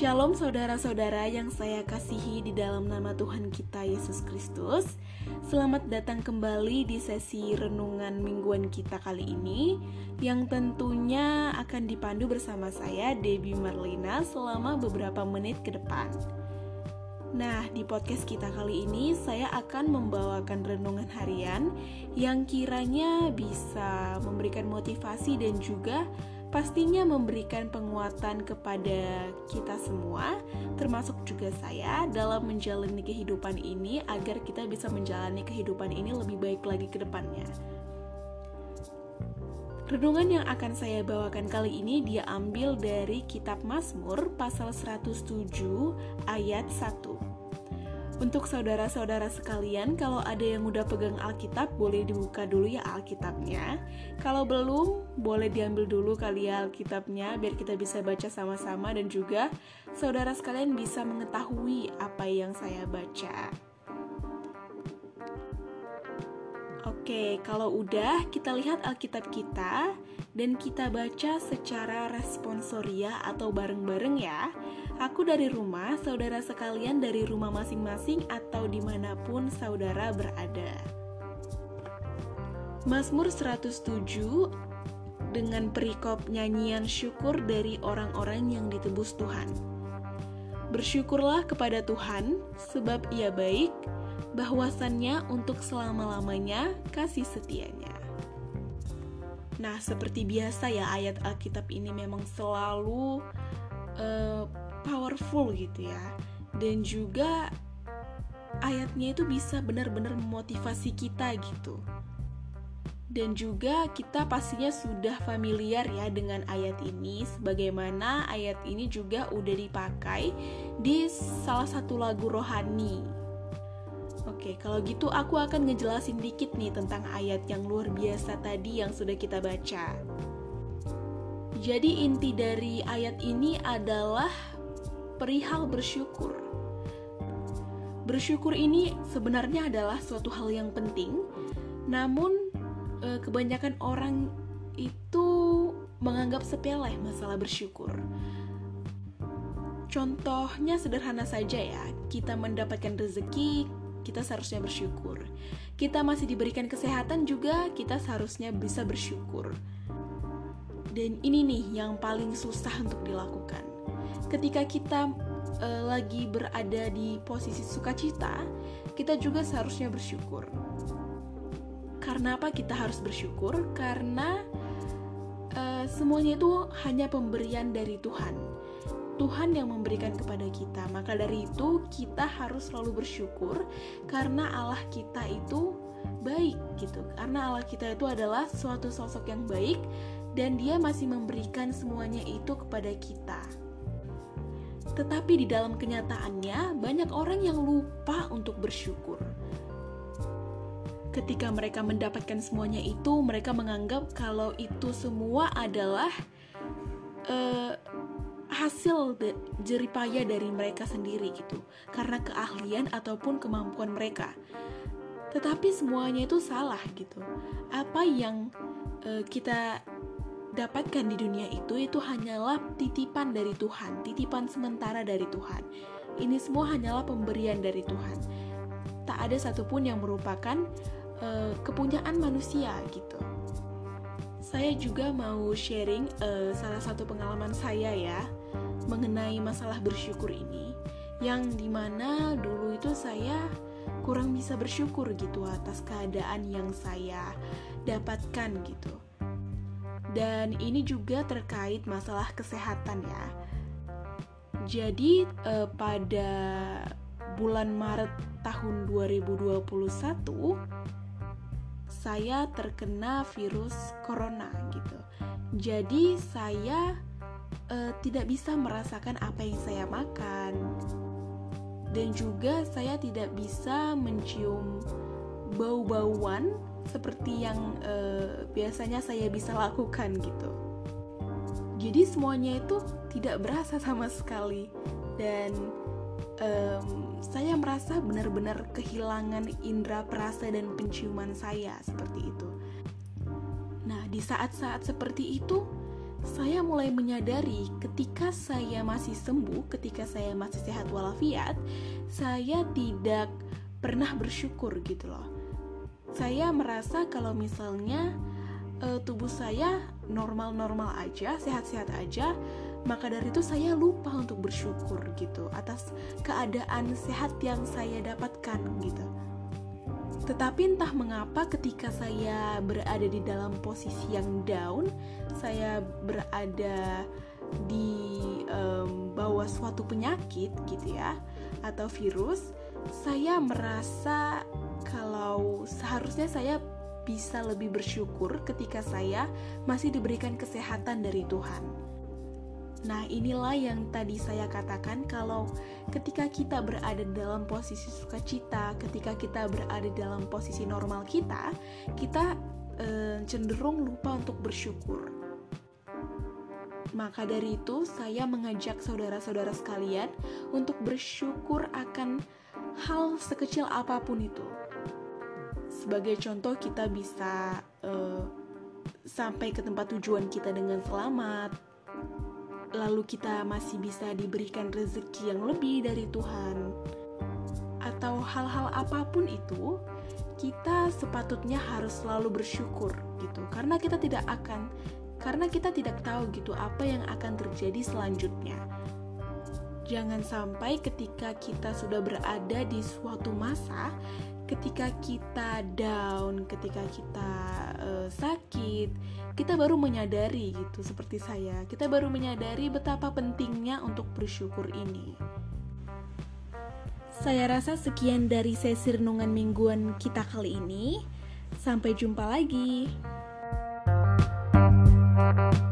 Shalom saudara-saudara yang saya kasihi di dalam nama Tuhan kita Yesus Kristus. Selamat datang kembali di sesi renungan mingguan kita kali ini yang tentunya akan dipandu bersama saya Debbie Marlina selama beberapa menit ke depan. Nah, di podcast kita kali ini saya akan membawakan renungan harian yang kiranya bisa memberikan motivasi dan juga pastinya memberikan penguatan kepada kita semua, termasuk juga saya, dalam menjalani kehidupan ini agar kita bisa menjalani kehidupan ini lebih baik lagi ke depannya. Renungan yang akan saya bawakan kali ini dia ambil dari kitab Mazmur pasal 107 ayat 1. Untuk saudara-saudara sekalian, kalau ada yang udah pegang Alkitab, boleh dibuka dulu ya Alkitabnya. Kalau belum, boleh diambil dulu kali ya Alkitabnya, biar kita bisa baca sama-sama dan juga saudara sekalian bisa mengetahui apa yang saya baca. Oke, kalau udah kita lihat Alkitab kita dan kita baca secara responsoria atau bareng-bareng ya. Aku dari rumah, saudara sekalian dari rumah masing-masing atau di mana pun saudara berada. Mazmur 107 dengan perikop nyanyian syukur dari orang-orang yang ditebus Tuhan. Bersyukurlah kepada Tuhan, sebab ia baik, bahwasannya untuk selama-lamanya kasih setianya. Nah, seperti biasa ya ayat Alkitab ini memang selalu uh, powerful gitu ya. Dan juga ayatnya itu bisa benar-benar memotivasi kita gitu. Dan juga kita pastinya sudah familiar ya dengan ayat ini sebagaimana ayat ini juga udah dipakai di salah satu lagu rohani Oke, kalau gitu aku akan ngejelasin dikit nih tentang ayat yang luar biasa tadi yang sudah kita baca. Jadi inti dari ayat ini adalah perihal bersyukur. Bersyukur ini sebenarnya adalah suatu hal yang penting, namun eh, kebanyakan orang itu menganggap sepele masalah bersyukur. Contohnya sederhana saja ya, kita mendapatkan rezeki, kita seharusnya bersyukur. Kita masih diberikan kesehatan juga, kita seharusnya bisa bersyukur. Dan ini nih yang paling susah untuk dilakukan ketika kita uh, lagi berada di posisi sukacita, kita juga seharusnya bersyukur. Karena apa kita harus bersyukur? Karena uh, semuanya itu hanya pemberian dari Tuhan. Tuhan yang memberikan kepada kita. Maka dari itu kita harus selalu bersyukur karena Allah kita itu baik gitu. Karena Allah kita itu adalah suatu sosok yang baik dan dia masih memberikan semuanya itu kepada kita. Tetapi di dalam kenyataannya, banyak orang yang lupa untuk bersyukur. Ketika mereka mendapatkan semuanya itu, mereka menganggap kalau itu semua adalah uh, hasil jeripaya dari mereka sendiri gitu, karena keahlian ataupun kemampuan mereka. Tetapi semuanya itu salah gitu. Apa yang uh, kita dapatkan di dunia itu itu hanyalah titipan dari Tuhan, titipan sementara dari Tuhan. Ini semua hanyalah pemberian dari Tuhan. Tak ada satupun yang merupakan uh, kepunyaan manusia gitu. Saya juga mau sharing uh, salah satu pengalaman saya ya mengenai masalah bersyukur ini, yang di mana dulu itu saya kurang bisa bersyukur gitu atas keadaan yang saya dapatkan gitu dan ini juga terkait masalah kesehatan ya. Jadi eh, pada bulan Maret tahun 2021 saya terkena virus corona gitu. Jadi saya eh, tidak bisa merasakan apa yang saya makan dan juga saya tidak bisa mencium bau-bauan seperti yang uh, biasanya saya bisa lakukan gitu. Jadi semuanya itu tidak berasa sama sekali dan um, saya merasa benar-benar kehilangan indera perasa dan penciuman saya seperti itu. Nah di saat-saat seperti itu saya mulai menyadari ketika saya masih sembuh, ketika saya masih sehat walafiat, saya tidak pernah bersyukur gitu loh. Saya merasa kalau misalnya uh, tubuh saya normal-normal aja, sehat-sehat aja, maka dari itu saya lupa untuk bersyukur gitu atas keadaan sehat yang saya dapatkan gitu. Tetapi entah mengapa ketika saya berada di dalam posisi yang down, saya berada di um, bawah suatu penyakit gitu ya atau virus, saya merasa kalau seharusnya saya bisa lebih bersyukur ketika saya masih diberikan kesehatan dari Tuhan. Nah, inilah yang tadi saya katakan kalau ketika kita berada dalam posisi sukacita, ketika kita berada dalam posisi normal kita, kita e, cenderung lupa untuk bersyukur. Maka dari itu, saya mengajak saudara-saudara sekalian untuk bersyukur akan hal sekecil apa pun itu. Sebagai contoh, kita bisa e, sampai ke tempat tujuan kita dengan selamat lalu kita masih bisa diberikan rezeki yang lebih dari Tuhan, atau hal-hal apa pun itu, kita sepatutnya harus selalu bersyukur gitu, karena kita tidak akan, karena kita tidak tahu gitu apa yang akan terjadi selanjutnya. Jangan sampai ketika kita sudah berada di suatu masa, ketika kita down, ketika kita uh, sakit, kita baru menyadari gitu seperti saya. Kita baru menyadari betapa pentingnya untuk bersyukur ini. Saya rasa sekian dari sesi renungan mingguan kita kali ini. Sampai jumpa lagi. thank you